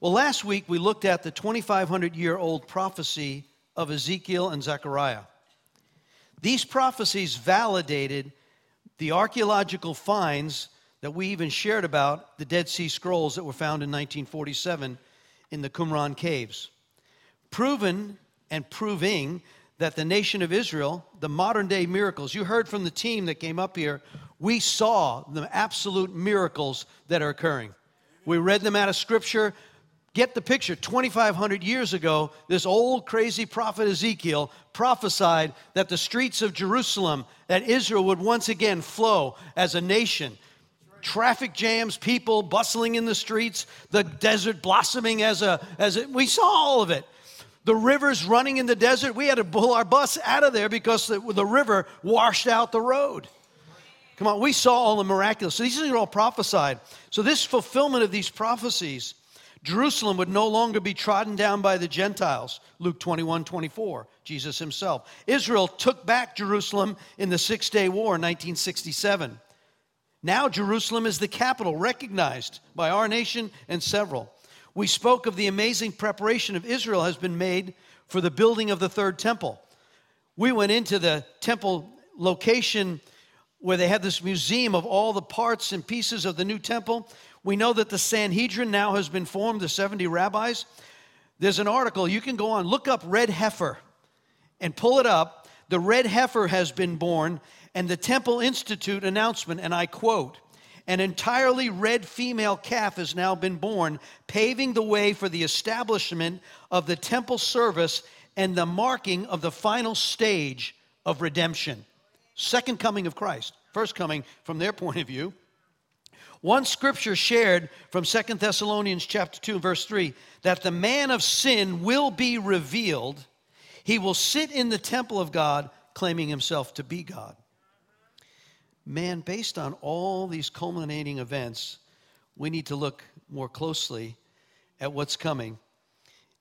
Well, last week we looked at the 2,500 year old prophecy of Ezekiel and Zechariah. These prophecies validated the archaeological finds that we even shared about the Dead Sea Scrolls that were found in 1947 in the Qumran caves. Proven and proving that the nation of Israel, the modern day miracles, you heard from the team that came up here, we saw the absolute miracles that are occurring. We read them out of scripture. Get the picture. 2,500 years ago, this old crazy prophet Ezekiel prophesied that the streets of Jerusalem, that Israel would once again flow as a nation. Traffic jams, people bustling in the streets, the desert blossoming as a, as a, we saw all of it. The rivers running in the desert, we had to pull our bus out of there because the, the river washed out the road. Come on, we saw all the miraculous. So these are all prophesied. So, this fulfillment of these prophecies Jerusalem would no longer be trodden down by the Gentiles. Luke 21 24, Jesus himself. Israel took back Jerusalem in the Six Day War in 1967. Now, Jerusalem is the capital, recognized by our nation and several. We spoke of the amazing preparation of Israel has been made for the building of the third temple. We went into the temple location where they had this museum of all the parts and pieces of the new temple. We know that the Sanhedrin now has been formed, the 70 rabbis. There's an article, you can go on, look up red heifer and pull it up. The red heifer has been born, and the Temple Institute announcement, and I quote, an entirely red female calf has now been born, paving the way for the establishment of the temple service and the marking of the final stage of redemption. Second coming of Christ. First coming, from their point of view, one scripture shared from Second Thessalonians chapter 2 verse 3 that the man of sin will be revealed. He will sit in the temple of God claiming himself to be God. Man, based on all these culminating events, we need to look more closely at what's coming.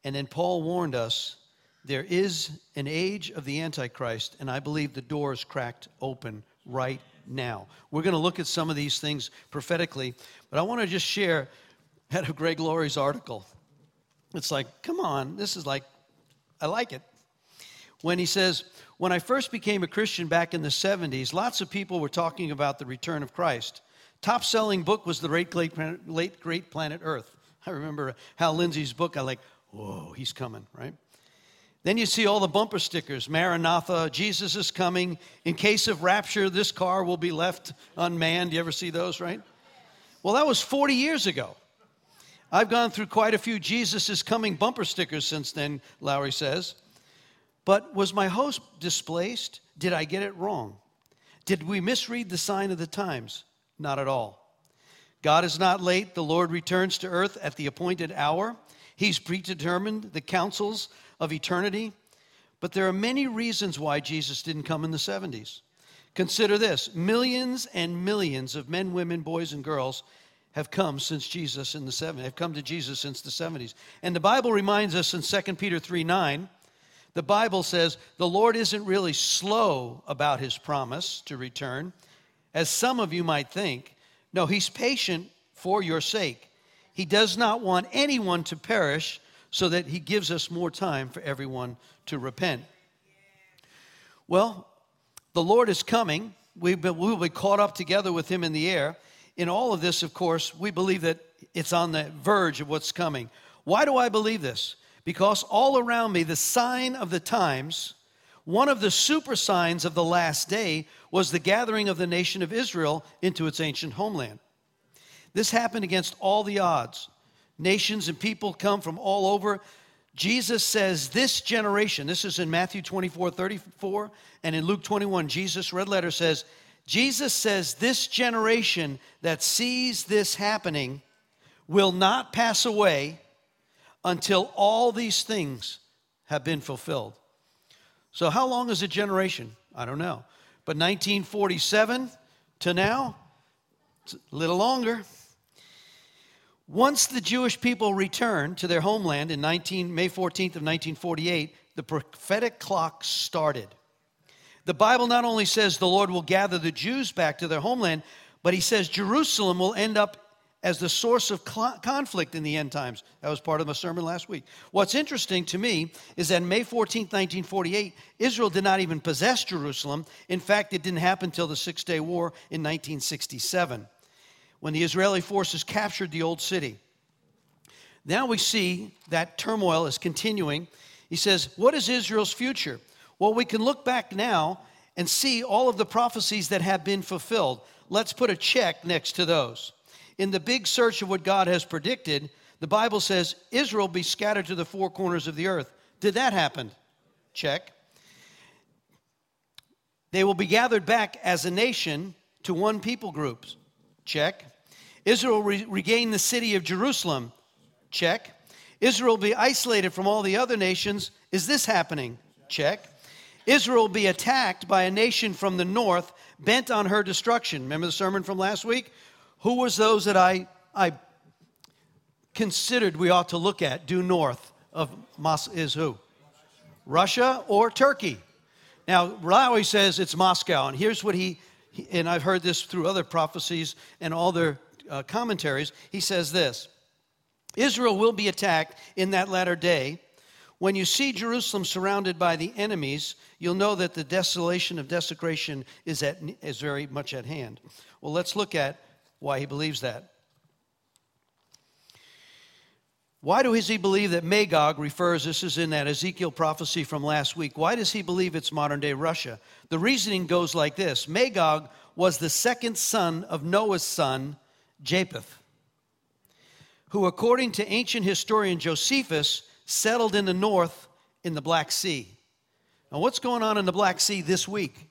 And then Paul warned us there is an age of the Antichrist, and I believe the door is cracked open right now. We're going to look at some of these things prophetically, but I want to just share out of Greg Laurie's article. It's like, come on, this is like, I like it. When he says, When I first became a Christian back in the 70s, lots of people were talking about the return of Christ. Top selling book was The Late Great, Planet, Late Great Planet Earth. I remember Hal Lindsey's book. I like, whoa, he's coming, right? Then you see all the bumper stickers Maranatha, Jesus is coming. In case of rapture, this car will be left unmanned. You ever see those, right? Well, that was 40 years ago. I've gone through quite a few Jesus is coming bumper stickers since then, Laurie says. But was my host displaced? Did I get it wrong? Did we misread the sign of the times? Not at all. God is not late. The Lord returns to earth at the appointed hour. He's predetermined the counsels of eternity. But there are many reasons why Jesus didn't come in the 70s. Consider this millions and millions of men, women, boys, and girls have come since Jesus in the 70s, have come to Jesus since the 70s. And the Bible reminds us in 2 Peter 3 9, the Bible says the Lord isn't really slow about his promise to return, as some of you might think. No, he's patient for your sake. He does not want anyone to perish, so that he gives us more time for everyone to repent. Well, the Lord is coming. Been, we'll be caught up together with him in the air. In all of this, of course, we believe that it's on the verge of what's coming. Why do I believe this? Because all around me, the sign of the times, one of the super signs of the last day was the gathering of the nation of Israel into its ancient homeland. This happened against all the odds. Nations and people come from all over. Jesus says, This generation, this is in Matthew 24, 34, and in Luke 21, Jesus, red letter says, Jesus says, This generation that sees this happening will not pass away until all these things have been fulfilled. So, how long is a generation? I don't know. But 1947 to now, it's a little longer. Once the Jewish people returned to their homeland in 19, May 14th of 1948, the prophetic clock started. The Bible not only says the Lord will gather the Jews back to their homeland, but he says Jerusalem will end up as the source of conflict in the end times. That was part of my sermon last week. What's interesting to me is that May 14, 1948, Israel did not even possess Jerusalem. In fact, it didn't happen until the Six Day War in 1967 when the Israeli forces captured the old city. Now we see that turmoil is continuing. He says, What is Israel's future? Well, we can look back now and see all of the prophecies that have been fulfilled. Let's put a check next to those. In the big search of what God has predicted, the Bible says Israel be scattered to the four corners of the earth. Did that happen? Check. They will be gathered back as a nation to one people groups. Check. Israel re- regain the city of Jerusalem. Check. Israel be isolated from all the other nations. Is this happening? Check. Israel be attacked by a nation from the north bent on her destruction. Remember the sermon from last week? Who was those that I, I considered we ought to look at due north of Mos is who? Russia or Turkey? Now, Laurie says it's Moscow, and here's what he, and I've heard this through other prophecies and all their uh, commentaries. He says this Israel will be attacked in that latter day. When you see Jerusalem surrounded by the enemies, you'll know that the desolation of desecration is, at, is very much at hand. Well, let's look at why he believes that. Why does he believe that Magog refers, this is in that Ezekiel prophecy from last week, why does he believe it's modern day Russia? The reasoning goes like this Magog was the second son of Noah's son, Japheth, who, according to ancient historian Josephus, settled in the north in the Black Sea. Now, what's going on in the Black Sea this week?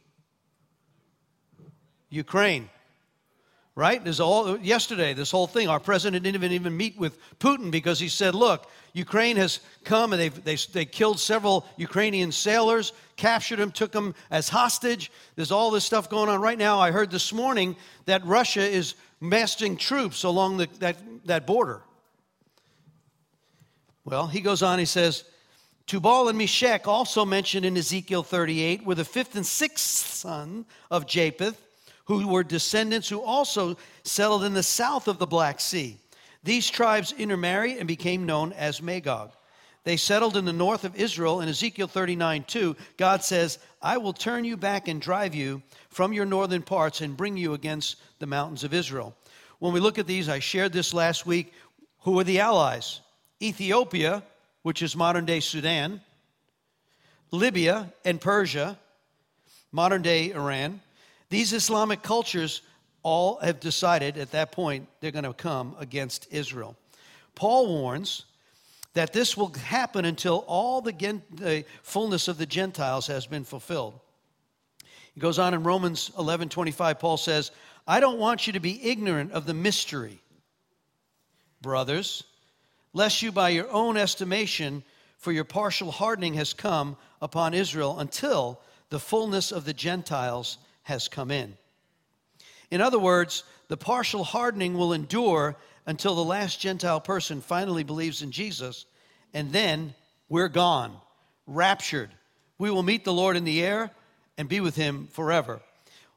Ukraine right? There's all yesterday, this whole thing. Our president didn't even, even meet with Putin because he said, look, Ukraine has come and they've, they, they killed several Ukrainian sailors, captured them, took them as hostage. There's all this stuff going on right now. I heard this morning that Russia is massing troops along the, that, that border. Well, he goes on, he says, Tubal and Meshech, also mentioned in Ezekiel 38, were the fifth and sixth son of Japheth who were descendants who also settled in the south of the Black Sea. These tribes intermarried and became known as Magog. They settled in the north of Israel. In Ezekiel 39 2, God says, I will turn you back and drive you from your northern parts and bring you against the mountains of Israel. When we look at these, I shared this last week. Who are the allies? Ethiopia, which is modern day Sudan, Libya and Persia, modern day Iran, these Islamic cultures all have decided at that point they're going to come against Israel. Paul warns that this will happen until all the, the fullness of the Gentiles has been fulfilled. He goes on in Romans 11 25, Paul says, I don't want you to be ignorant of the mystery, brothers, lest you by your own estimation, for your partial hardening has come upon Israel until the fullness of the Gentiles has come in. In other words, the partial hardening will endure until the last Gentile person finally believes in Jesus, and then we're gone, raptured. We will meet the Lord in the air and be with him forever.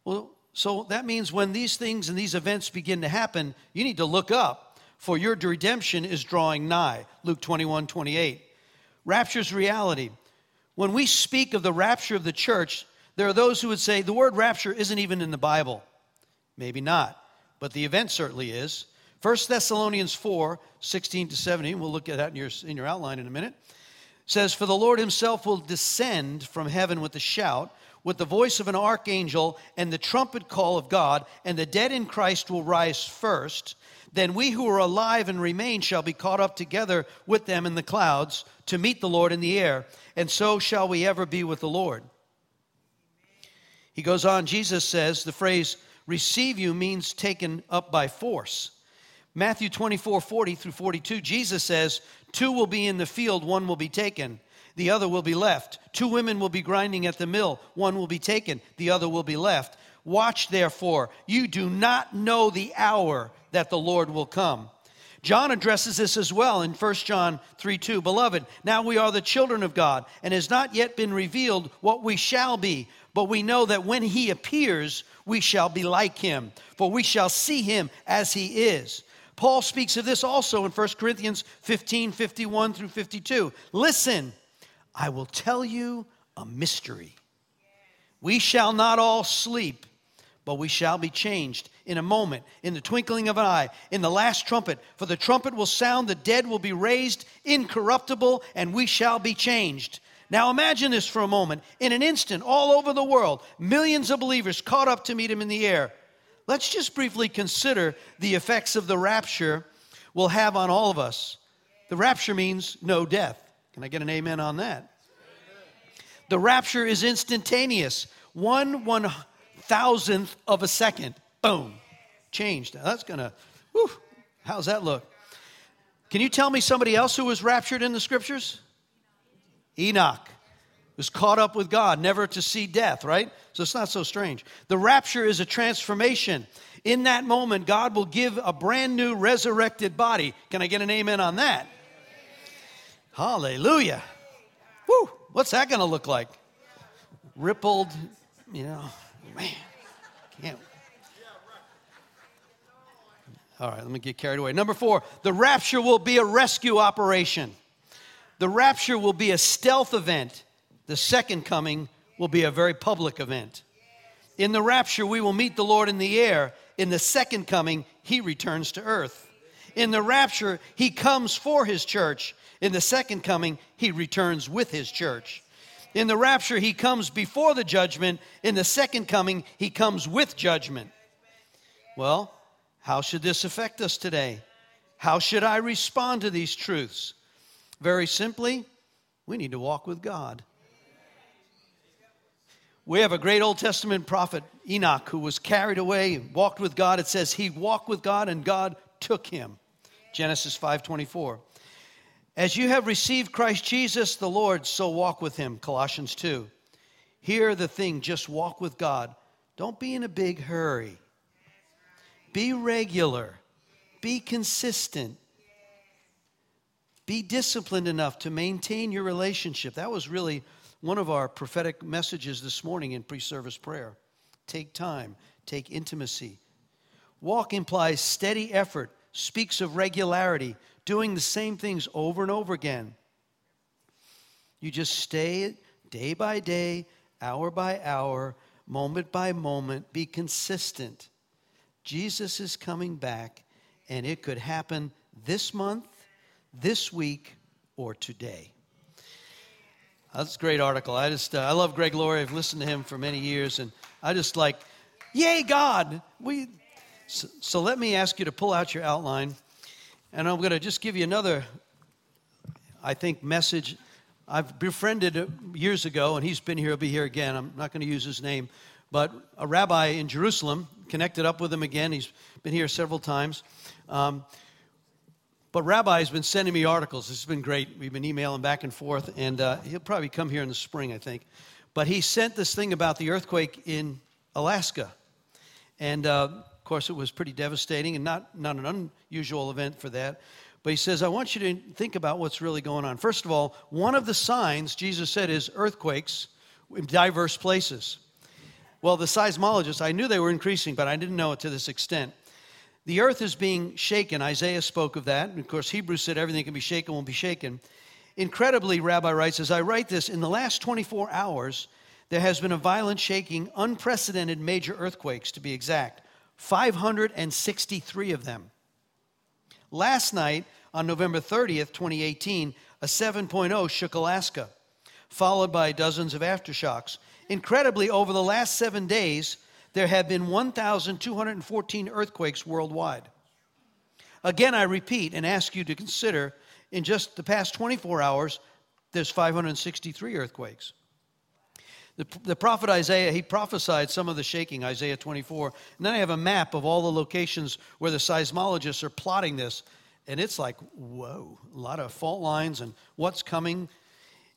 Well, so that means when these things and these events begin to happen, you need to look up, for your redemption is drawing nigh. Luke 21 28. Rapture's reality. When we speak of the rapture of the church, there are those who would say the word rapture isn't even in the Bible. Maybe not, but the event certainly is. 1 Thessalonians 4 16 to 17, we'll look at that in your, in your outline in a minute, says, For the Lord himself will descend from heaven with a shout, with the voice of an archangel, and the trumpet call of God, and the dead in Christ will rise first. Then we who are alive and remain shall be caught up together with them in the clouds to meet the Lord in the air, and so shall we ever be with the Lord. He goes on, Jesus says the phrase receive you means taken up by force. Matthew 24, 40 through 42, Jesus says, Two will be in the field, one will be taken, the other will be left. Two women will be grinding at the mill, one will be taken, the other will be left. Watch therefore, you do not know the hour that the Lord will come. John addresses this as well in 1 John 3 2. Beloved, now we are the children of God, and has not yet been revealed what we shall be. But we know that when he appears, we shall be like him, for we shall see him as he is. Paul speaks of this also in 1 Corinthians 15 51 through 52. Listen, I will tell you a mystery. We shall not all sleep, but we shall be changed in a moment, in the twinkling of an eye, in the last trumpet. For the trumpet will sound, the dead will be raised incorruptible, and we shall be changed. Now imagine this for a moment. In an instant, all over the world, millions of believers caught up to meet him in the air. Let's just briefly consider the effects of the rapture will have on all of us. The rapture means no death. Can I get an amen on that? The rapture is instantaneous. One one thousandth of a second. Boom. Changed. Now that's gonna, whew, how's that look? Can you tell me somebody else who was raptured in the scriptures? Enoch was caught up with God, never to see death, right? So it's not so strange. The rapture is a transformation. In that moment, God will give a brand new resurrected body. Can I get an amen on that? Hallelujah. Woo! What's that going to look like? Rippled, you know, man, can't. All right, let me get carried away. Number four, the rapture will be a rescue operation. The rapture will be a stealth event. The second coming will be a very public event. In the rapture, we will meet the Lord in the air. In the second coming, he returns to earth. In the rapture, he comes for his church. In the second coming, he returns with his church. In the rapture, he comes before the judgment. In the second coming, he comes with judgment. Well, how should this affect us today? How should I respond to these truths? Very simply, we need to walk with God. We have a great Old Testament prophet, Enoch, who was carried away, walked with God. It says he walked with God and God took him. Genesis 5:24. As you have received Christ Jesus the Lord, so walk with him. Colossians 2. Hear the thing, just walk with God. Don't be in a big hurry. Be regular. Be consistent. Be disciplined enough to maintain your relationship. That was really one of our prophetic messages this morning in pre service prayer. Take time, take intimacy. Walk implies steady effort, speaks of regularity, doing the same things over and over again. You just stay day by day, hour by hour, moment by moment, be consistent. Jesus is coming back, and it could happen this month, this week or today. That's a great article. I just uh, I love Greg Laurie. I've listened to him for many years, and I just like, yay, God! We. So, so let me ask you to pull out your outline, and I'm going to just give you another, I think, message. I've befriended years ago, and he's been here. He'll be here again. I'm not going to use his name, but a rabbi in Jerusalem connected up with him again. He's been here several times. Um, but Rabbi has been sending me articles. This has been great. We've been emailing back and forth, and uh, he'll probably come here in the spring, I think. But he sent this thing about the earthquake in Alaska. And uh, of course, it was pretty devastating and not, not an unusual event for that. But he says, I want you to think about what's really going on. First of all, one of the signs, Jesus said, is earthquakes in diverse places. Well, the seismologists, I knew they were increasing, but I didn't know it to this extent. The earth is being shaken. Isaiah spoke of that. And of course, Hebrews said everything can be shaken, won't be shaken. Incredibly, Rabbi writes, as I write this, in the last 24 hours, there has been a violent shaking, unprecedented major earthquakes, to be exact, 563 of them. Last night, on November 30th, 2018, a 7.0 shook Alaska, followed by dozens of aftershocks. Incredibly, over the last seven days, there have been 1,214 earthquakes worldwide. Again, I repeat and ask you to consider in just the past 24 hours, there's 563 earthquakes. The, the prophet Isaiah, he prophesied some of the shaking, Isaiah 24. And then I have a map of all the locations where the seismologists are plotting this. And it's like, whoa, a lot of fault lines and what's coming.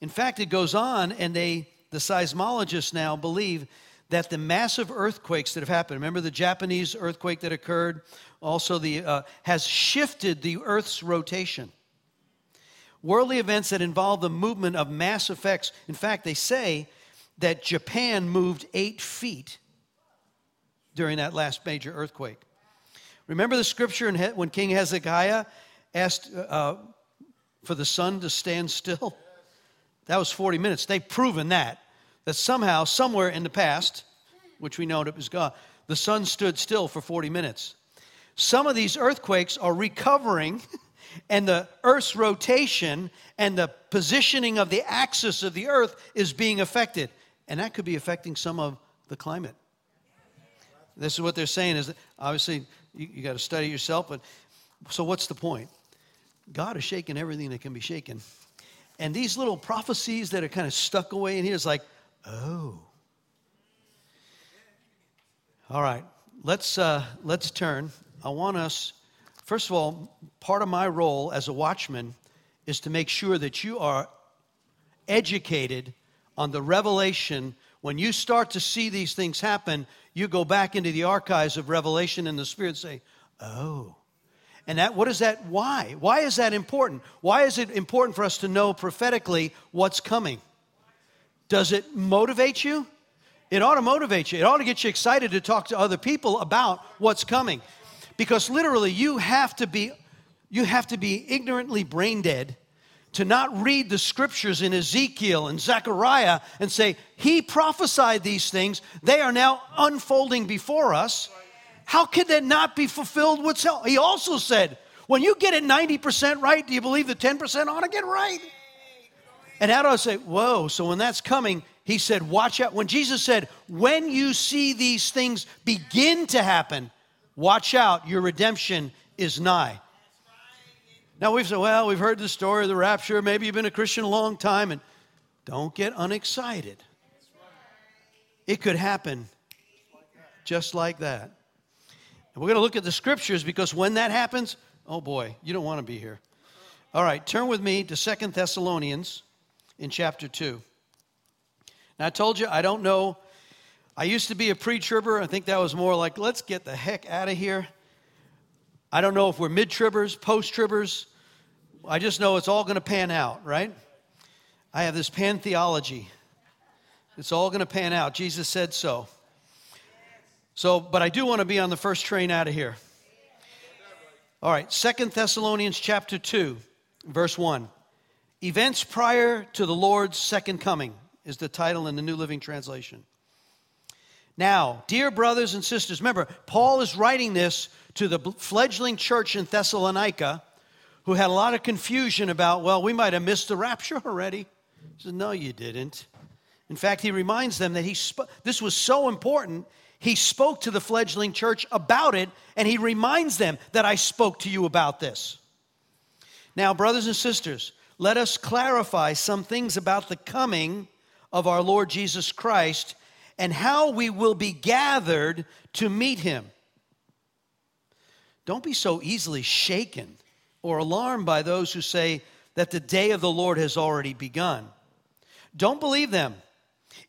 In fact, it goes on, and they, the seismologists now believe that the massive earthquakes that have happened, remember the Japanese earthquake that occurred, also the, uh, has shifted the Earth's rotation. Worldly events that involve the movement of mass effects. In fact, they say that Japan moved eight feet during that last major earthquake. Remember the scripture when King Hezekiah asked uh, for the sun to stand still? That was 40 minutes. They've proven that. That somehow, somewhere in the past, which we know it was God, the sun stood still for 40 minutes. Some of these earthquakes are recovering, and the Earth's rotation and the positioning of the axis of the Earth is being affected. And that could be affecting some of the climate. This is what they're saying is that obviously you, you got to study yourself, but so what's the point? God is shaking everything that can be shaken. And these little prophecies that are kind of stuck away in here is like, oh. All right, let's uh, let's turn. I want us, first of all, part of my role as a watchman is to make sure that you are educated on the revelation. When you start to see these things happen, you go back into the archives of revelation in the spirit and say, oh. And that, what is that? Why? Why is that important? Why is it important for us to know prophetically what's coming? Does it motivate you? It ought to motivate you. It ought to get you excited to talk to other people about what's coming. Because literally you have to be you have to be ignorantly brain dead to not read the scriptures in Ezekiel and Zechariah and say, He prophesied these things. They are now unfolding before us. How could that not be fulfilled? What's he also said, when you get it 90% right, do you believe the 10% ought to get right? And how do I say, whoa, so when that's coming, he said, watch out. When Jesus said, when you see these things begin to happen, Watch out, your redemption is nigh. Now we've said, well, we've heard the story of the rapture. Maybe you've been a Christian a long time, and don't get unexcited. It could happen just like that. And we're going to look at the scriptures because when that happens, oh boy, you don't want to be here. All right, turn with me to Second Thessalonians in chapter 2. Now, I told you I don't know I used to be a pre tribber. I think that was more like, let's get the heck out of here. I don't know if we're mid tribbers, post tribbers. I just know it's all going to pan out, right? I have this pan theology. It's all going to pan out. Jesus said so. So, but I do want to be on the first train out of here. All right, Second Thessalonians chapter 2, verse 1. Events prior to the Lord's second coming is the title in the New Living Translation. Now, dear brothers and sisters, remember, Paul is writing this to the fledgling church in Thessalonica who had a lot of confusion about, well, we might have missed the rapture already. He says, no, you didn't. In fact, he reminds them that he sp- this was so important, he spoke to the fledgling church about it, and he reminds them that I spoke to you about this. Now, brothers and sisters, let us clarify some things about the coming of our Lord Jesus Christ and how we will be gathered to meet him. Don't be so easily shaken or alarmed by those who say that the day of the Lord has already begun. Don't believe them,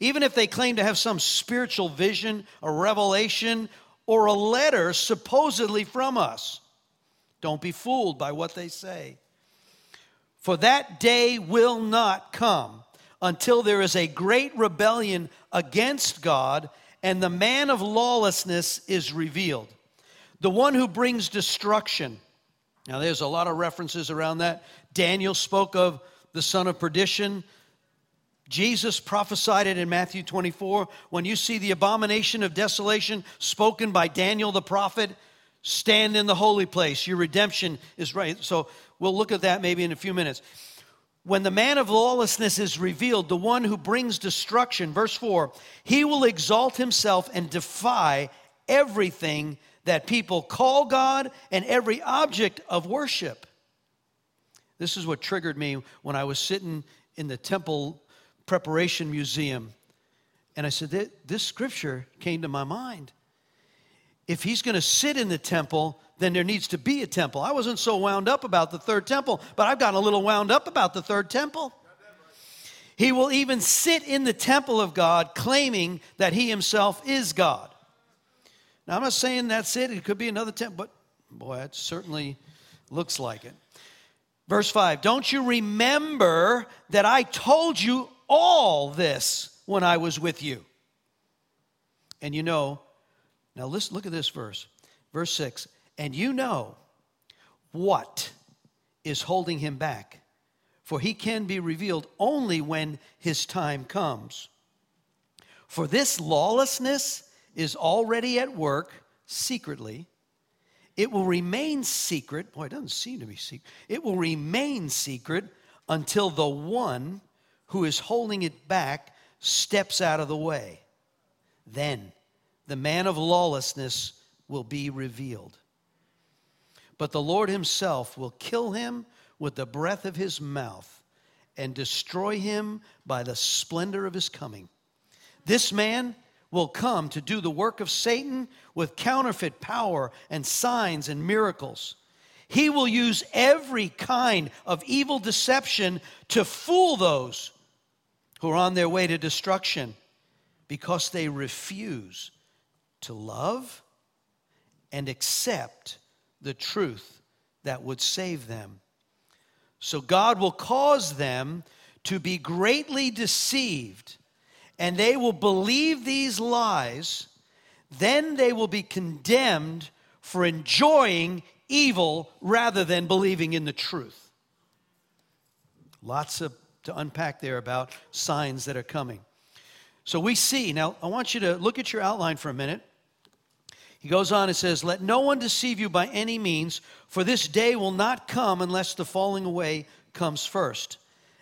even if they claim to have some spiritual vision, a revelation, or a letter supposedly from us. Don't be fooled by what they say. For that day will not come until there is a great rebellion against God and the man of lawlessness is revealed. The one who brings destruction. Now, there's a lot of references around that. Daniel spoke of the son of perdition. Jesus prophesied it in Matthew 24. When you see the abomination of desolation spoken by Daniel the prophet, stand in the holy place. Your redemption is right. So we'll look at that maybe in a few minutes when the man of lawlessness is revealed, the one who brings destruction, verse 4, he will exalt himself and defy everything that people call God and every object of worship. This is what triggered me when I was sitting in the temple preparation museum. And I said, This scripture came to my mind. If he's going to sit in the temple, then there needs to be a temple. I wasn't so wound up about the third temple, but I've gotten a little wound up about the third temple. He will even sit in the temple of God claiming that he himself is God. Now, I'm not saying that's it. It could be another temple, but boy, it certainly looks like it. Verse 5 Don't you remember that I told you all this when I was with you? And you know, now let's look at this verse. Verse 6 And you know what is holding him back, for he can be revealed only when his time comes. For this lawlessness is already at work secretly. It will remain secret. Boy, it doesn't seem to be secret. It will remain secret until the one who is holding it back steps out of the way. Then the man of lawlessness will be revealed. But the Lord himself will kill him with the breath of his mouth and destroy him by the splendor of his coming. This man will come to do the work of Satan with counterfeit power and signs and miracles. He will use every kind of evil deception to fool those who are on their way to destruction because they refuse to love and accept the truth that would save them. So God will cause them to be greatly deceived and they will believe these lies, then they will be condemned for enjoying evil rather than believing in the truth. Lots of, to unpack there about signs that are coming. So we see, now I want you to look at your outline for a minute. He goes on and says, Let no one deceive you by any means, for this day will not come unless the falling away comes first.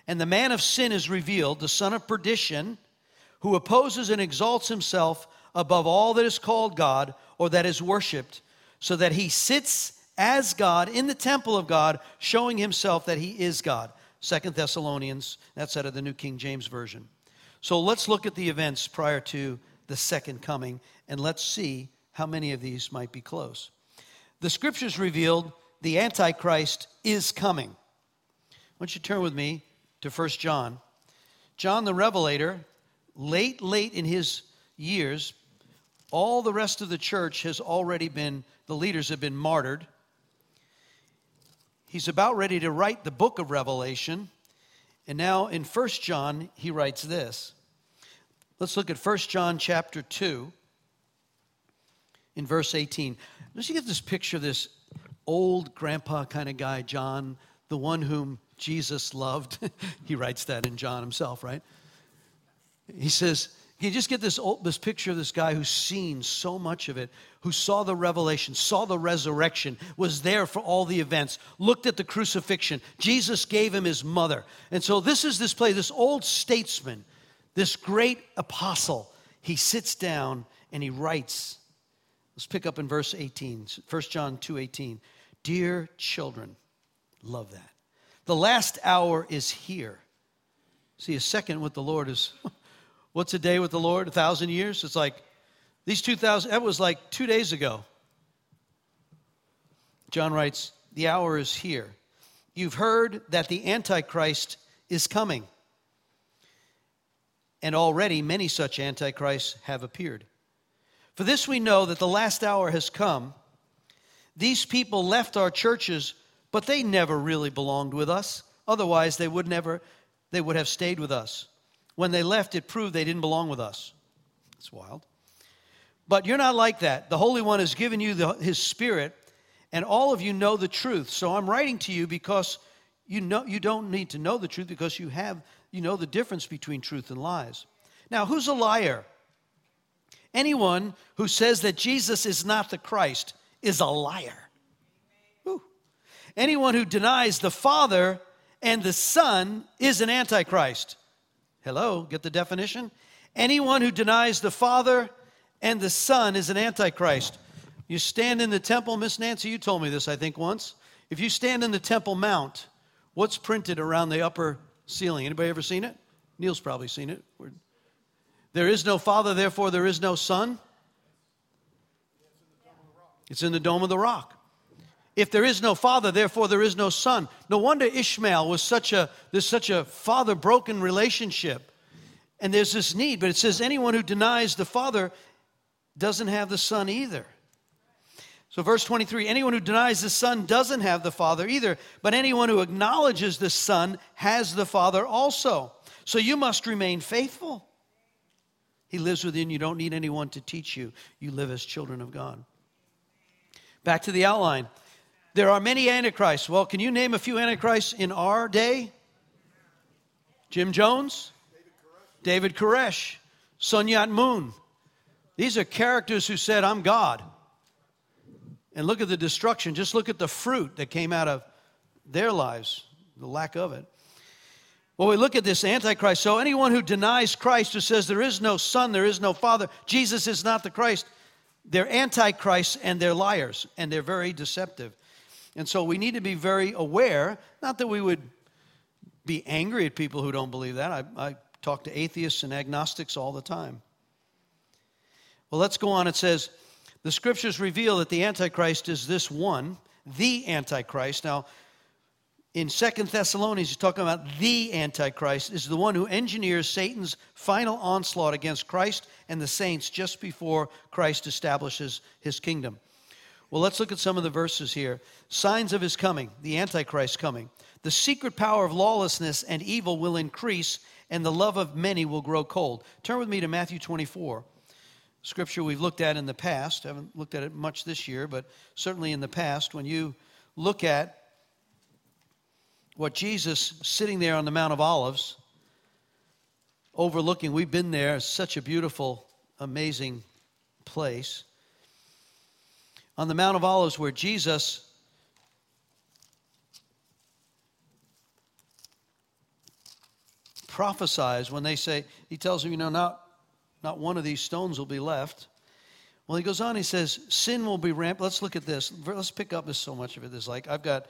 And the man of sin is revealed, the son of perdition who opposes and exalts himself above all that is called God or that is worshiped, so that he sits as God in the temple of God, showing himself that he is God. Second Thessalonians, that's out of the New King James Version. So let's look at the events prior to the second coming, and let's see how many of these might be close. The scriptures revealed the Antichrist is coming. Why don't you turn with me to First John. John the Revelator late, late in his years, all the rest of the church has already been, the leaders have been martyred. He's about ready to write the book of Revelation. And now in First John, he writes this. Let's look at First John chapter 2 in verse 18. Let's get this picture of this old grandpa kind of guy, John, the one whom Jesus loved. he writes that in John himself, right? He says, you just get this, this picture of this guy who's seen so much of it, who saw the revelation, saw the resurrection, was there for all the events, looked at the crucifixion. Jesus gave him his mother. And so this is this place, this old statesman, this great apostle. He sits down and he writes. Let's pick up in verse 18, 1 John 2 18. Dear children, love that. The last hour is here. See, a second with the Lord is What's a day with the Lord? A thousand years? It's like these 2,000, that was like two days ago. John writes, The hour is here. You've heard that the Antichrist is coming. And already many such Antichrists have appeared. For this we know that the last hour has come. These people left our churches, but they never really belonged with us. Otherwise, they would never, they would have stayed with us. When they left, it proved they didn't belong with us. It's wild. But you're not like that. The Holy One has given you the, His Spirit, and all of you know the truth. So I'm writing to you because you know you don't need to know the truth because you have you know the difference between truth and lies. Now, who's a liar? Anyone who says that Jesus is not the Christ is a liar. Whew. Anyone who denies the Father and the Son is an antichrist. Hello, get the definition? Anyone who denies the Father and the Son is an antichrist. You stand in the temple, Miss Nancy, you told me this, I think, once. If you stand in the Temple Mount, what's printed around the upper ceiling? Anybody ever seen it? Neil's probably seen it. There is no Father, therefore there is no Son. It's in the dome of the rock. If there is no father, therefore there is no son. No wonder Ishmael was such a there's such a father broken relationship. And there's this need, but it says anyone who denies the father doesn't have the son either. So, verse 23 anyone who denies the Son doesn't have the Father either, but anyone who acknowledges the Son has the Father also. So, you must remain faithful. He lives within you. Don't need anyone to teach you. You live as children of God. Back to the outline. There are many antichrists. Well, can you name a few antichrists in our day? Jim Jones, David Koresh, Sun Myung Moon. These are characters who said, I'm God. And look at the destruction. Just look at the fruit that came out of their lives, the lack of it. Well, we look at this Antichrist. So, anyone who denies Christ, who says there is no Son, there is no Father, Jesus is not the Christ, they're Antichrists and they're liars, and they're very deceptive. And so, we need to be very aware, not that we would be angry at people who don't believe that. I, I talk to atheists and agnostics all the time. Well, let's go on. It says, the scriptures reveal that the Antichrist is this one, the Antichrist. Now, in Second Thessalonians, he's talking about the Antichrist is the one who engineers Satan's final onslaught against Christ and the saints just before Christ establishes his kingdom. Well, let's look at some of the verses here. Signs of his coming, the Antichrist coming. The secret power of lawlessness and evil will increase, and the love of many will grow cold. Turn with me to Matthew 24. Scripture we've looked at in the past. I haven't looked at it much this year, but certainly in the past, when you look at what Jesus sitting there on the Mount of Olives, overlooking, we've been there, it's such a beautiful, amazing place. On the Mount of Olives, where Jesus prophesies when they say, he tells them, you know, not, not one of these stones will be left. Well, he goes on, he says, sin will be rampant. Let's look at this. Let's pick up this so much of it. There's like, I've got,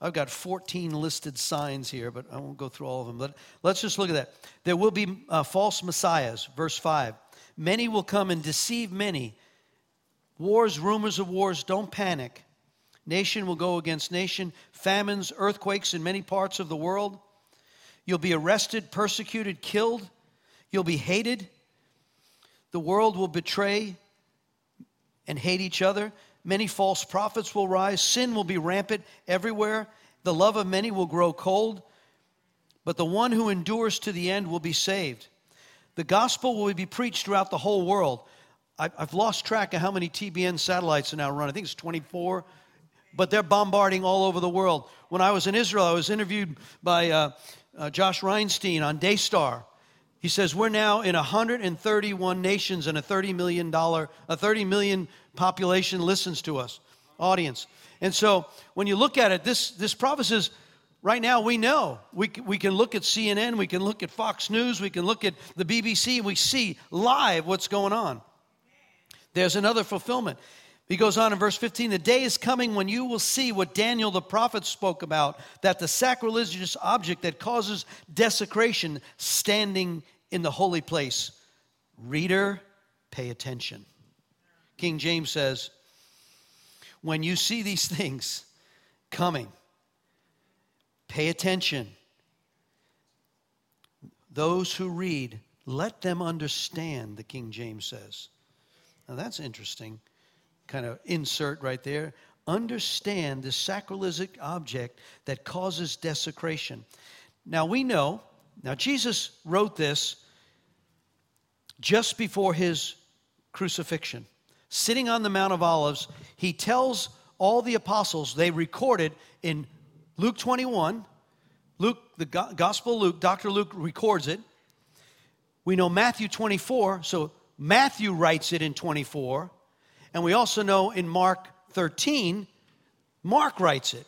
I've got 14 listed signs here, but I won't go through all of them. But let's just look at that. There will be uh, false messiahs, verse 5. Many will come and deceive many. Wars, rumors of wars, don't panic. Nation will go against nation, famines, earthquakes in many parts of the world. You'll be arrested, persecuted, killed. You'll be hated. The world will betray and hate each other. Many false prophets will rise. Sin will be rampant everywhere. The love of many will grow cold. But the one who endures to the end will be saved. The gospel will be preached throughout the whole world. I've lost track of how many TBN satellites are now run. I think it's 24, but they're bombarding all over the world. When I was in Israel, I was interviewed by uh, uh, Josh Reinstein on Daystar. He says we're now in 131 nations and a 30 million dollar, a 30 million population listens to us, audience. And so when you look at it, this this prophecy is right now we know we, we can look at CNN, we can look at Fox News, we can look at the BBC, we see live what's going on. There's another fulfillment. He goes on in verse 15 The day is coming when you will see what Daniel the prophet spoke about that the sacrilegious object that causes desecration standing in the holy place. Reader, pay attention. King James says, When you see these things coming, pay attention. Those who read, let them understand, the King James says. Now that's interesting kind of insert right there. Understand the sacrilegious object that causes desecration. Now we know, now Jesus wrote this just before his crucifixion. Sitting on the Mount of Olives, he tells all the apostles, they recorded in Luke 21, Luke, the Gospel Luke, Dr. Luke records it. We know Matthew 24, so Matthew writes it in 24. And we also know in Mark 13, Mark writes it.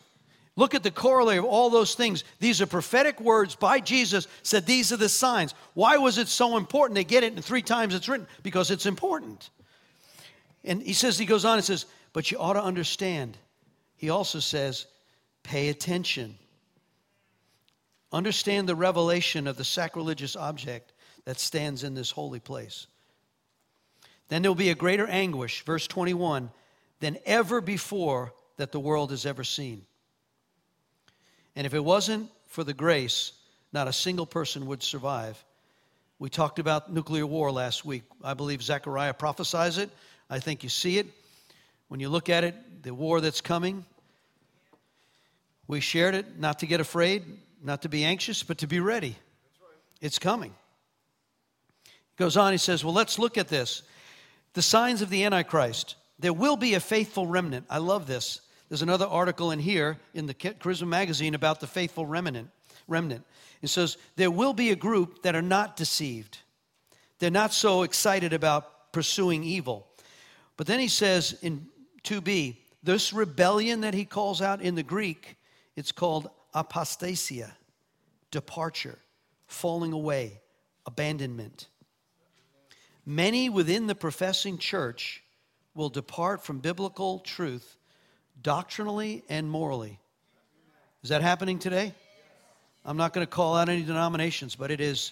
Look at the corollary of all those things. These are prophetic words by Jesus, said these are the signs. Why was it so important? They get it, and three times it's written because it's important. And he says, he goes on and says, but you ought to understand. He also says, pay attention. Understand the revelation of the sacrilegious object that stands in this holy place. Then there will be a greater anguish, verse 21, than ever before that the world has ever seen. And if it wasn't for the grace, not a single person would survive. We talked about nuclear war last week. I believe Zechariah prophesies it. I think you see it. When you look at it, the war that's coming, we shared it not to get afraid, not to be anxious, but to be ready. Right. It's coming. He goes on, he says, Well, let's look at this. The signs of the Antichrist. there will be a faithful remnant. I love this. There's another article in here in the Charisma magazine about the faithful remnant. Remnant. It says there will be a group that are not deceived. They're not so excited about pursuing evil. But then he says in 2b, this rebellion that he calls out in the Greek, it's called apostasia, departure, falling away, abandonment. Many within the professing church will depart from biblical truth doctrinally and morally. Is that happening today? I'm not going to call out any denominations, but it is,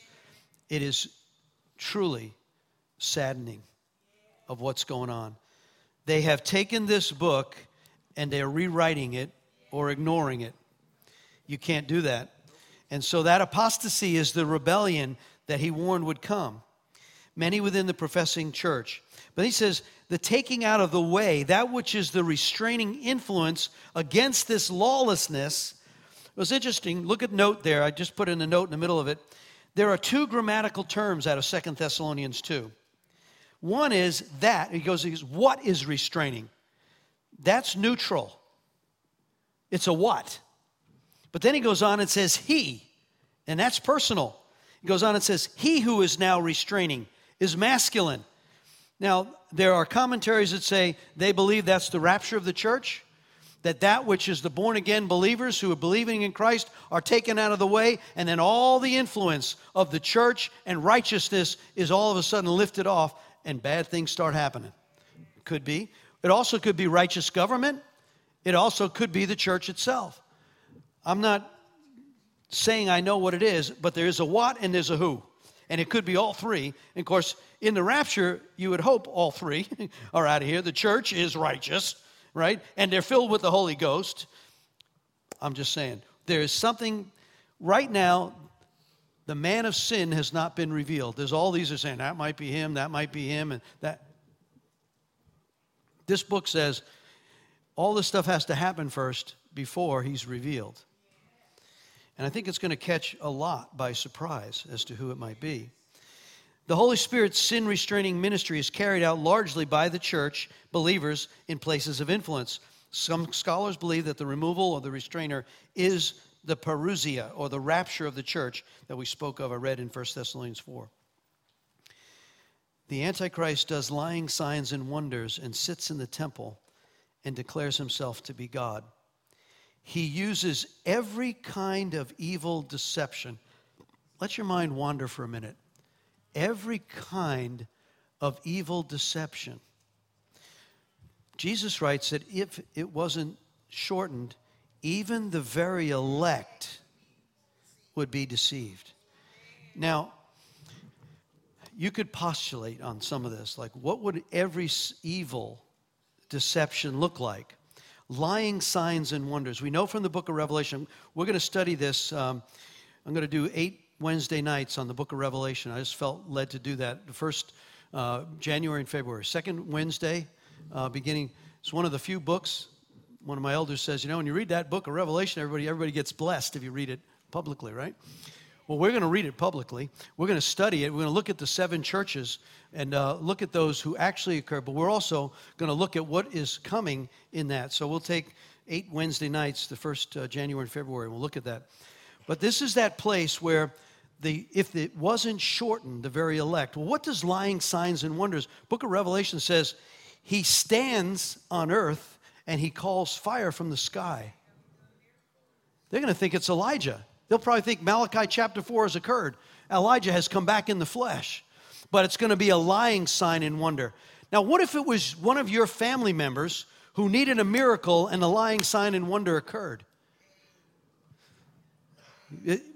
it is truly saddening of what's going on. They have taken this book and they're rewriting it or ignoring it. You can't do that. And so that apostasy is the rebellion that he warned would come. Many within the professing church. But he says, the taking out of the way, that which is the restraining influence against this lawlessness. It was interesting. Look at note there. I just put in a note in the middle of it. There are two grammatical terms out of Second Thessalonians 2. One is that, he goes, he goes, what is restraining? That's neutral. It's a what. But then he goes on and says, he, and that's personal. He goes on and says, he who is now restraining is masculine. Now, there are commentaries that say they believe that's the rapture of the church that that which is the born again believers who are believing in Christ are taken out of the way, and then all the influence of the church and righteousness is all of a sudden lifted off, and bad things start happening. Could be. It also could be righteous government. It also could be the church itself. I'm not saying I know what it is, but there is a what and there's a who. And it could be all three. And of course, in the rapture, you would hope all three are out of here. The church is righteous right? And they're filled with the Holy Ghost. I'm just saying, there is something right now, the man of sin has not been revealed. There's all these are saying that might be him, that might be him, and that. This book says all this stuff has to happen first before he's revealed. And I think it's going to catch a lot by surprise as to who it might be. The Holy Spirit's sin restraining ministry is carried out largely by the church, believers in places of influence. Some scholars believe that the removal of the restrainer is the parousia, or the rapture of the church that we spoke of, I read in 1 Thessalonians 4. The Antichrist does lying signs and wonders and sits in the temple and declares himself to be God. He uses every kind of evil deception. Let your mind wander for a minute every kind of evil deception. Jesus writes that if it wasn't shortened, even the very elect would be deceived. Now, you could postulate on some of this, like what would every evil deception look like? Lying signs and wonders. We know from the book of Revelation, we're going to study this. Um, I'm going to do eight Wednesday nights on the book of Revelation. I just felt led to do that. The first uh, January and February. Second Wednesday, uh, beginning, it's one of the few books. One of my elders says, you know, when you read that book of Revelation, everybody, everybody gets blessed if you read it publicly, right? Well, we're going to read it publicly. We're going to study it. We're going to look at the seven churches and uh, look at those who actually occur. But we're also going to look at what is coming in that. So we'll take eight Wednesday nights, the first uh, January and February. And we'll look at that. But this is that place where the, if it wasn't shortened, the very elect. Well, what does lying signs and wonders? Book of Revelation says he stands on earth and he calls fire from the sky. They're going to think it's Elijah. They'll probably think Malachi chapter 4 has occurred. Elijah has come back in the flesh. But it's going to be a lying sign and wonder. Now, what if it was one of your family members who needed a miracle and a lying sign and wonder occurred?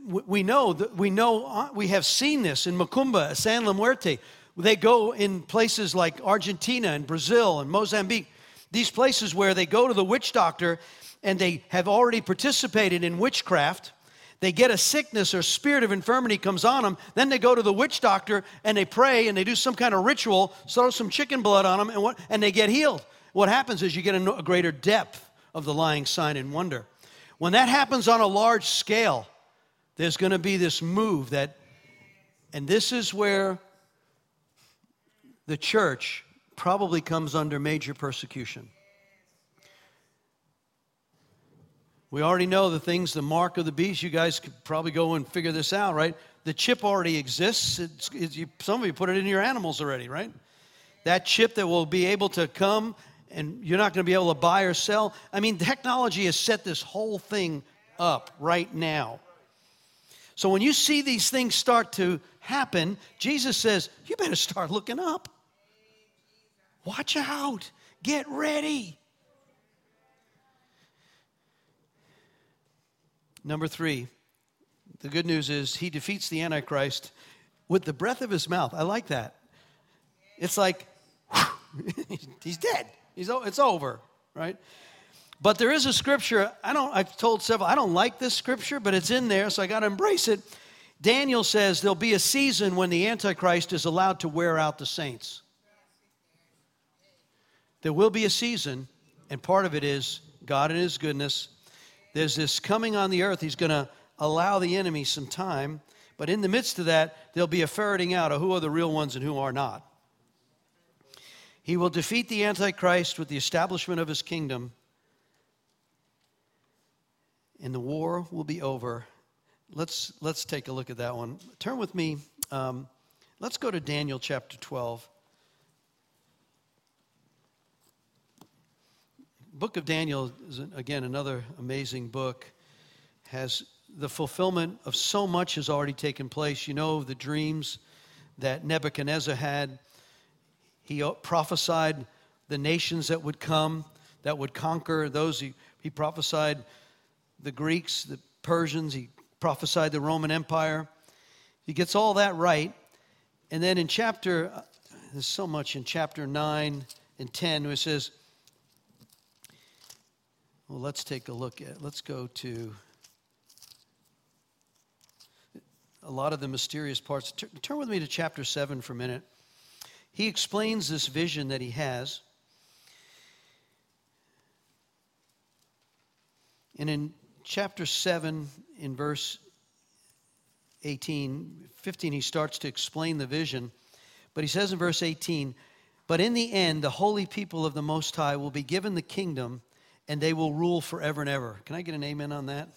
we know that we know uh, we have seen this in Macumba, San La Muerte. They go in places like Argentina and Brazil and Mozambique, these places where they go to the witch doctor and they have already participated in witchcraft. They get a sickness or spirit of infirmity comes on them. Then they go to the witch doctor and they pray and they do some kind of ritual, throw some chicken blood on them, and, what, and they get healed. What happens is you get a, a greater depth of the lying sign and wonder. When that happens on a large scale, there's going to be this move that, and this is where the church probably comes under major persecution. We already know the things, the mark of the beast. You guys could probably go and figure this out, right? The chip already exists. It's, it's, you, some of you put it in your animals already, right? That chip that will be able to come and you're not going to be able to buy or sell. I mean, technology has set this whole thing up right now. So when you see these things start to happen, Jesus says, You better start looking up. Watch out. Get ready. Number three, the good news is he defeats the Antichrist with the breath of his mouth. I like that. It's like, he's dead. He's, it's over, right? But there is a scripture, I don't, I've told several, I don't like this scripture, but it's in there, so I got to embrace it. Daniel says there'll be a season when the Antichrist is allowed to wear out the saints. There will be a season, and part of it is God in His goodness there's this coming on the earth. He's going to allow the enemy some time. But in the midst of that, there'll be a ferreting out of who are the real ones and who are not. He will defeat the Antichrist with the establishment of his kingdom, and the war will be over. Let's, let's take a look at that one. Turn with me. Um, let's go to Daniel chapter 12. Book of Daniel is, again, another amazing book. Has the fulfillment of so much has already taken place. You know the dreams that Nebuchadnezzar had. He uh, prophesied the nations that would come, that would conquer those. He, he prophesied the Greeks, the Persians, he prophesied the Roman Empire. He gets all that right. And then in chapter, uh, there's so much in chapter 9 and 10 where it says, well, let's take a look at, let's go to a lot of the mysterious parts. Turn with me to chapter 7 for a minute. He explains this vision that he has. And in chapter 7, in verse 18, 15, he starts to explain the vision. But he says in verse 18, But in the end, the holy people of the Most High will be given the kingdom and they will rule forever and ever. Can I get an amen on that?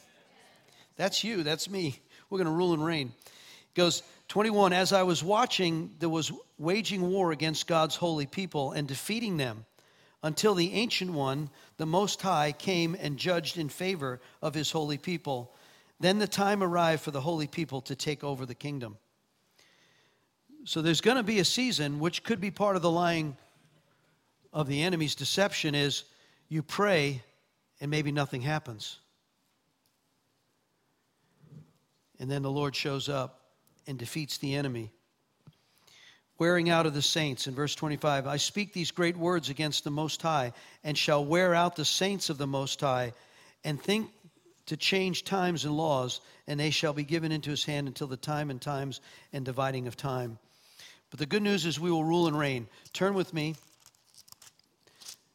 That's you, that's me. We're going to rule and reign. It goes 21 As I was watching, there was waging war against God's holy people and defeating them until the ancient one, the Most High, came and judged in favor of his holy people. Then the time arrived for the holy people to take over the kingdom. So there's going to be a season, which could be part of the lying of the enemy's deception, is you pray and maybe nothing happens. And then the Lord shows up and defeats the enemy. Wearing out of the saints in verse 25 I speak these great words against the Most High, and shall wear out the saints of the Most High, and think to change times and laws, and they shall be given into his hand until the time and times and dividing of time. But the good news is we will rule and reign. Turn with me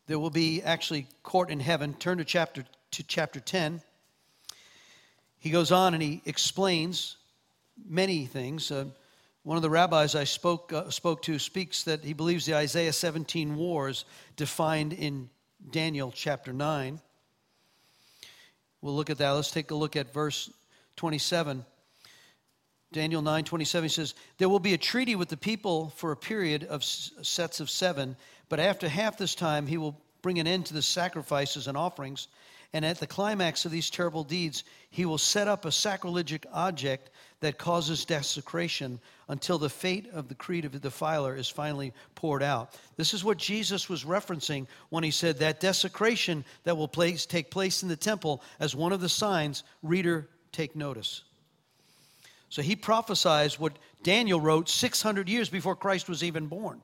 there will be actually court in heaven. Turn to chapter to chapter 10. He goes on and he explains many things. Uh, one of the rabbis I spoke, uh, spoke to speaks that he believes the Isaiah 17 wars defined in Daniel chapter 9. We'll look at that. Let's take a look at verse 27. Daniel 9 27 says, There will be a treaty with the people for a period of sets of seven, but after half this time, he will bring an end to the sacrifices and offerings. And at the climax of these terrible deeds, he will set up a sacrilegious object that causes desecration until the fate of the creed of the defiler is finally poured out. This is what Jesus was referencing when he said that desecration that will place, take place in the temple as one of the signs, reader, take notice. So he prophesies what Daniel wrote 600 years before Christ was even born.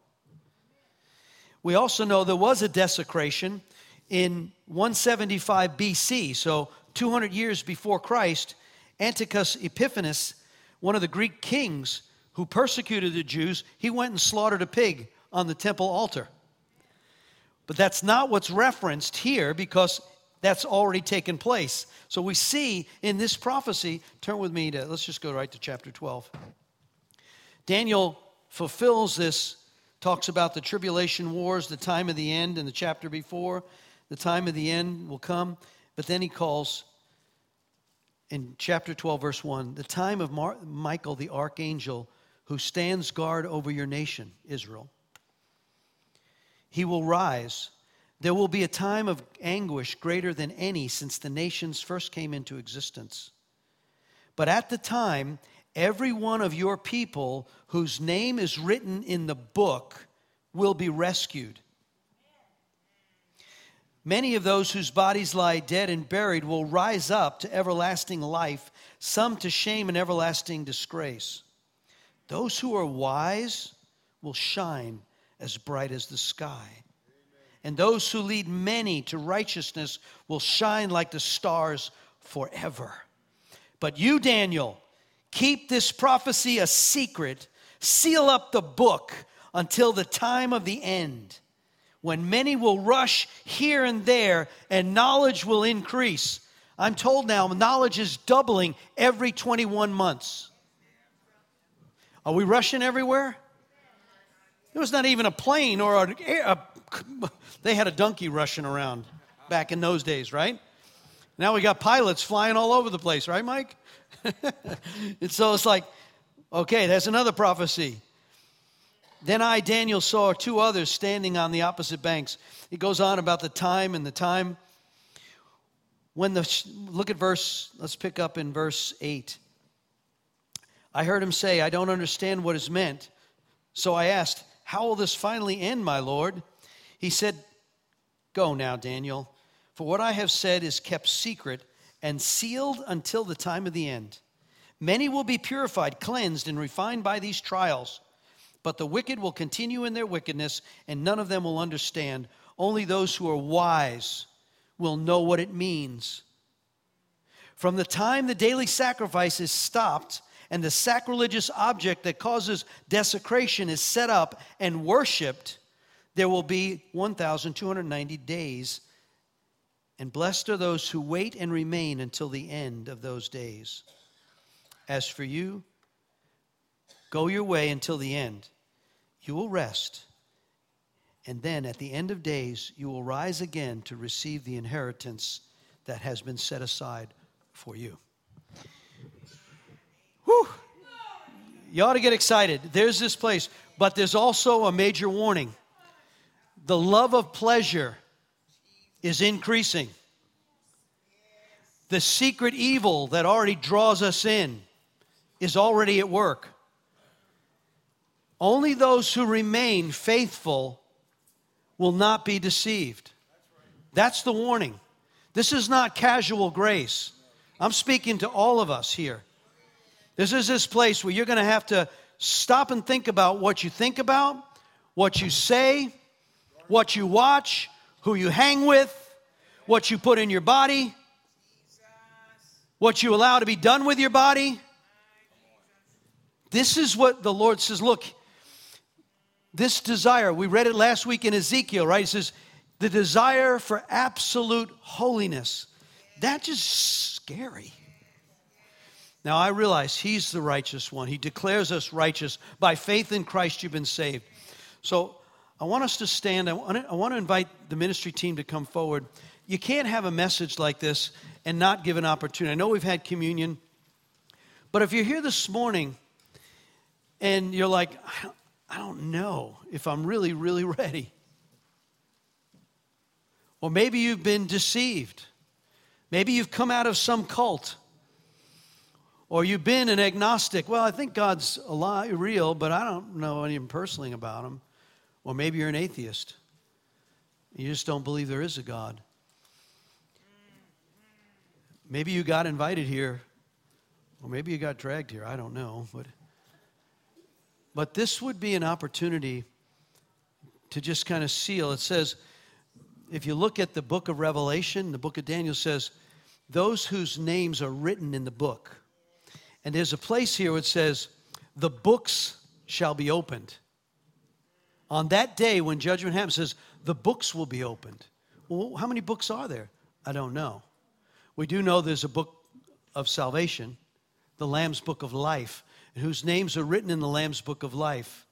We also know there was a desecration in 175 BC, so 200 years before Christ. Antiochus Epiphanes, one of the Greek kings who persecuted the Jews, he went and slaughtered a pig on the temple altar. But that's not what's referenced here because that's already taken place. So we see in this prophecy, turn with me to, let's just go right to chapter 12. Daniel fulfills this talks about the tribulation wars, the time of the end in the chapter before. The time of the end will come. But then he calls in chapter 12, verse 1, the time of Mar- Michael the archangel who stands guard over your nation, Israel. He will rise. There will be a time of anguish greater than any since the nations first came into existence. But at the time, every one of your people whose name is written in the book will be rescued. Many of those whose bodies lie dead and buried will rise up to everlasting life, some to shame and everlasting disgrace. Those who are wise will shine as bright as the sky. And those who lead many to righteousness will shine like the stars forever. But you, Daniel, keep this prophecy a secret, seal up the book until the time of the end when many will rush here and there and knowledge will increase. I'm told now knowledge is doubling every 21 months. Are we rushing everywhere? There was not even a plane or a, a they had a donkey rushing around back in those days, right? Now we got pilots flying all over the place, right, Mike? and so it's like, okay, that's another prophecy. Then I, Daniel, saw two others standing on the opposite banks. It goes on about the time and the time. When the, look at verse, let's pick up in verse 8. I heard him say, I don't understand what is meant. So I asked, How will this finally end, my Lord? He said, Go now, Daniel, for what I have said is kept secret and sealed until the time of the end. Many will be purified, cleansed, and refined by these trials. But the wicked will continue in their wickedness, and none of them will understand. Only those who are wise will know what it means. From the time the daily sacrifice is stopped and the sacrilegious object that causes desecration is set up and worshiped, there will be 1,290 days. And blessed are those who wait and remain until the end of those days. As for you, Go your way until the end. You will rest. And then at the end of days, you will rise again to receive the inheritance that has been set aside for you. Whew. You ought to get excited. There's this place, but there's also a major warning. The love of pleasure is increasing. The secret evil that already draws us in is already at work. Only those who remain faithful will not be deceived. That's the warning. This is not casual grace. I'm speaking to all of us here. This is this place where you're going to have to stop and think about what you think about, what you say, what you watch, who you hang with, what you put in your body, what you allow to be done with your body. This is what the Lord says look, this desire, we read it last week in Ezekiel, right? It says, the desire for absolute holiness. That's just scary. Now, I realize He's the righteous one. He declares us righteous. By faith in Christ, you've been saved. So, I want us to stand. I want to, I want to invite the ministry team to come forward. You can't have a message like this and not give an opportunity. I know we've had communion, but if you're here this morning and you're like, I don't know if I'm really, really ready. Or maybe you've been deceived. Maybe you've come out of some cult. Or you've been an agnostic. Well, I think God's alive, real, but I don't know anything personally about him. Or maybe you're an atheist. You just don't believe there is a God. Maybe you got invited here, or maybe you got dragged here. I don't know. But but this would be an opportunity to just kind of seal. It says, if you look at the book of Revelation, the book of Daniel says, those whose names are written in the book. And there's a place here where it says, the books shall be opened. On that day when judgment happens, says, the books will be opened. Well, how many books are there? I don't know. We do know there's a book of salvation, the Lamb's book of life whose names are written in the Lamb's book of life.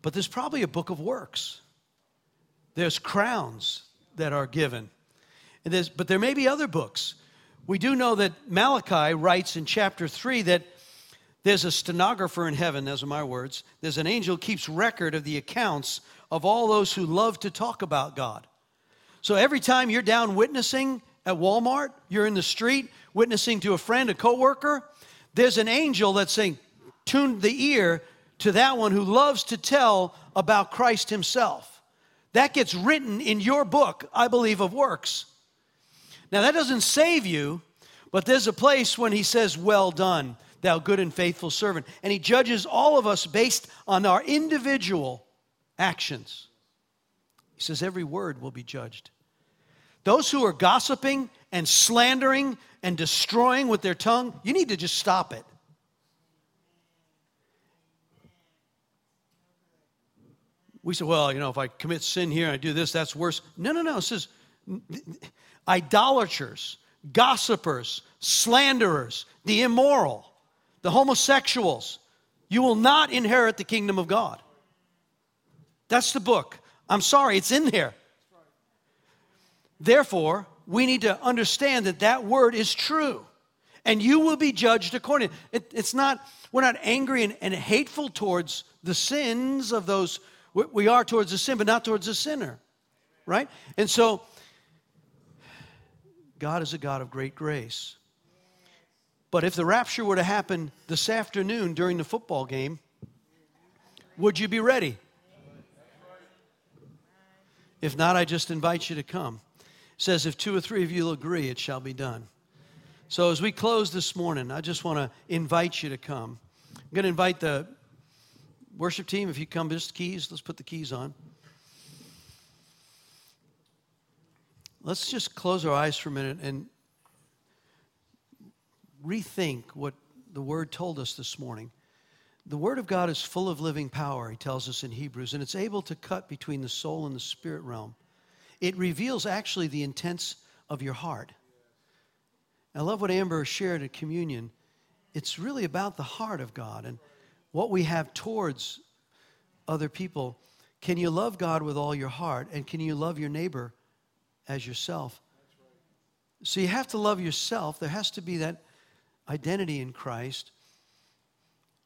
But there's probably a book of works. There's crowns that are given. And there's, but there may be other books. We do know that Malachi writes in chapter 3 that there's a stenographer in heaven, those are my words. There's an angel keeps record of the accounts of all those who love to talk about God. So every time you're down witnessing at Walmart, you're in the street witnessing to a friend, a coworker, there's an angel that's saying, tune the ear to that one who loves to tell about Christ himself. That gets written in your book, I believe, of works. Now, that doesn't save you, but there's a place when he says, Well done, thou good and faithful servant. And he judges all of us based on our individual actions. He says, Every word will be judged. Those who are gossiping and slandering and destroying with their tongue, you need to just stop it. We say, well, you know, if I commit sin here and I do this, that's worse. No, no, no. It says idolaters, gossipers, slanderers, the immoral, the homosexuals, you will not inherit the kingdom of God. That's the book. I'm sorry, it's in there. Therefore, we need to understand that that word is true. And you will be judged according. It, it's not, we're not angry and, and hateful towards the sins of those, we are towards the sin, but not towards the sinner. Right? And so, God is a God of great grace. But if the rapture were to happen this afternoon during the football game, would you be ready? If not, I just invite you to come says, If two or three of you agree, it shall be done. So as we close this morning, I just want to invite you to come. I'm going to invite the worship team, if you come, just keys, let's put the keys on. Let's just close our eyes for a minute and rethink what the Word told us this morning. The Word of God is full of living power, he tells us in Hebrews, and it's able to cut between the soul and the spirit realm it reveals actually the intents of your heart. I love what Amber shared at communion. It's really about the heart of God and what we have towards other people. Can you love God with all your heart? And can you love your neighbor as yourself? So you have to love yourself. There has to be that identity in Christ.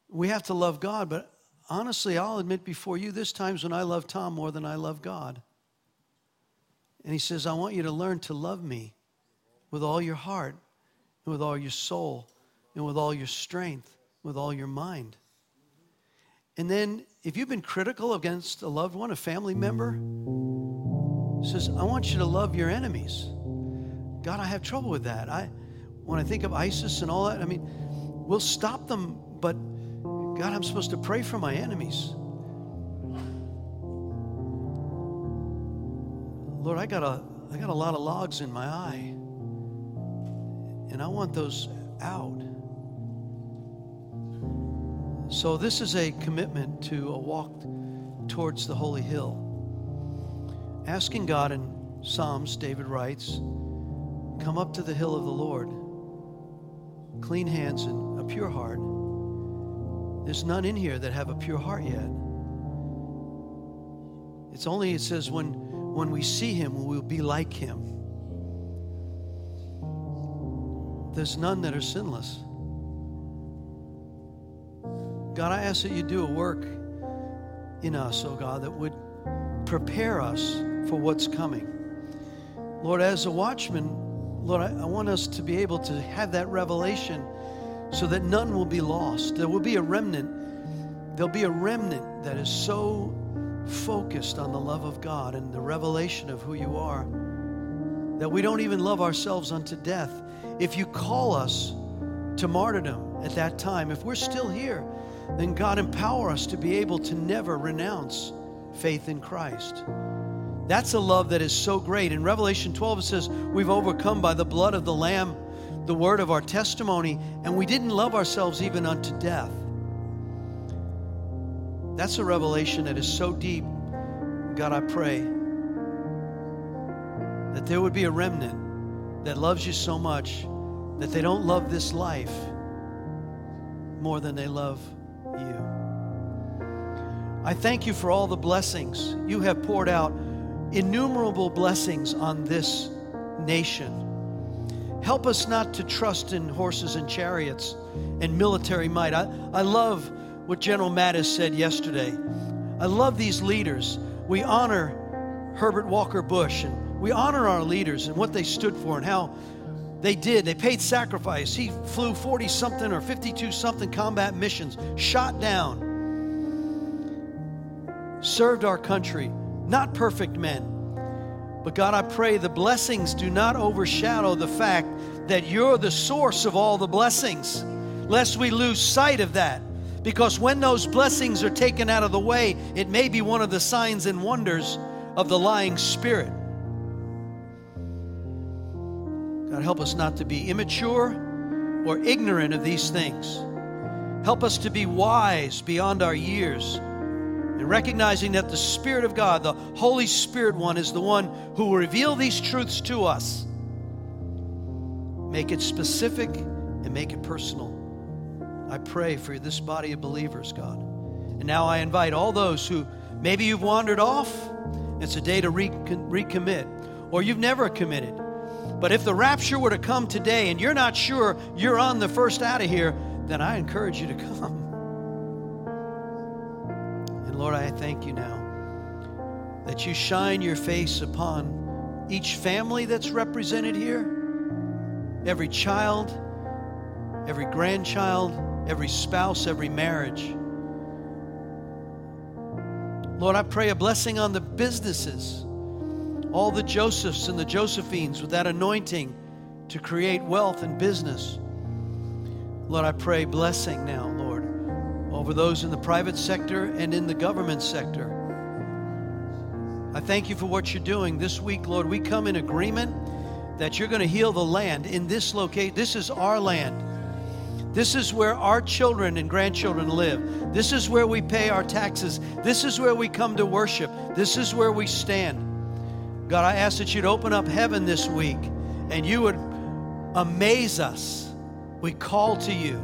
We have to love God, but honestly, I'll admit before you, there's times when I love Tom more than I love God. And he says, I want you to learn to love me with all your heart, and with all your soul, and with all your strength, with all your mind. And then, if you've been critical against a loved one, a family member, says, I want you to love your enemies. God, I have trouble with that. I, when I think of ISIS and all that, I mean, we'll stop them, but God, I'm supposed to pray for my enemies. Lord, I got a, I got a lot of logs in my eye, and I want those out. So, this is a commitment to a walk towards the holy hill. Asking God in Psalms, David writes, Come up to the hill of the Lord, clean hands and a pure heart. There's none in here that have a pure heart yet. It's only, it says, when when we see him, we'll be like him. There's none that are sinless. God, I ask that you do a work in us, oh God, that would prepare us for what's coming. Lord, as a watchman, Lord, I, I, want us to be able to have that revelation so that none will be lost. There will be a remnant. There'll be a remnant that is so focused on the love of God and the revelation of who you are, that we don't even love ourselves unto death. If you call us to martyrdom at that time, if we're still here, then God empower us to be able to never renounce faith in Christ. That's a love that is so great. In Revelation 12, it says, We've overcome by the blood of the Lamb, the word of our testimony, and we didn't love ourselves even unto death. That's a revelation that is so deep. God, I pray that there would be a remnant that loves you so much that they don't love this life more than they love you. I thank you for all the blessings you have poured out, innumerable blessings on this nation. Help us not to trust in horses and chariots and military might. I, I love what General Mattis said yesterday. I love these leaders. We honor Herbert Walker Bush and we honor our leaders and what they stood for and how they did. They paid sacrifice. He flew 40 something or 52 something combat missions, shot down, served our country. Not perfect men. But God, I pray the blessings do not overshadow the fact that you're the source of all the blessings, lest we lose sight of that. Because when those blessings are taken out of the way, it may be one of the signs and wonders of the lying spirit. God, help us not to be immature or ignorant of these things. Help us to be wise beyond our years and recognizing that the Spirit of God, the Holy Spirit one, is the one who will reveal these truths to us. Make it specific and make it personal. I pray for this body of believers, God. And now I invite all those who maybe you've wandered off, it's a day to re- recommit, or you've never committed. But if the rapture were to come today and you're not sure you're on the first out of here, then I encourage you to come. Lord, I thank you now that you shine your face upon each family that's represented here, every child, every grandchild, every spouse, every marriage. Lord, I pray a blessing on the businesses all the Josephs and the Josephines with that anointing to create wealth and business. Lord, I pray blessing now, Lord, over those in the private sector and in the government sector. I thank you for what you're doing this week, Lord. We come in agreement that you're going to heal the land in this location. This is our land. This is where our children and grandchildren live. This is where we pay our taxes. This is where we come to worship. This is where we stand. God, I ask that you'd open up heaven this week and you would amaze us. We call to you.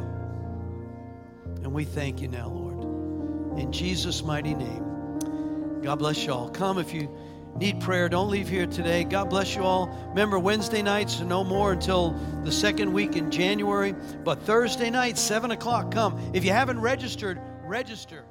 We thank you now, Lord. In Jesus' mighty name. God bless you all. Come if you need prayer. Don't leave here today. God bless you all. Remember, Wednesday nights no more until the second week in January. But Thursday night, 7 o'clock, come. If you haven't registered, register.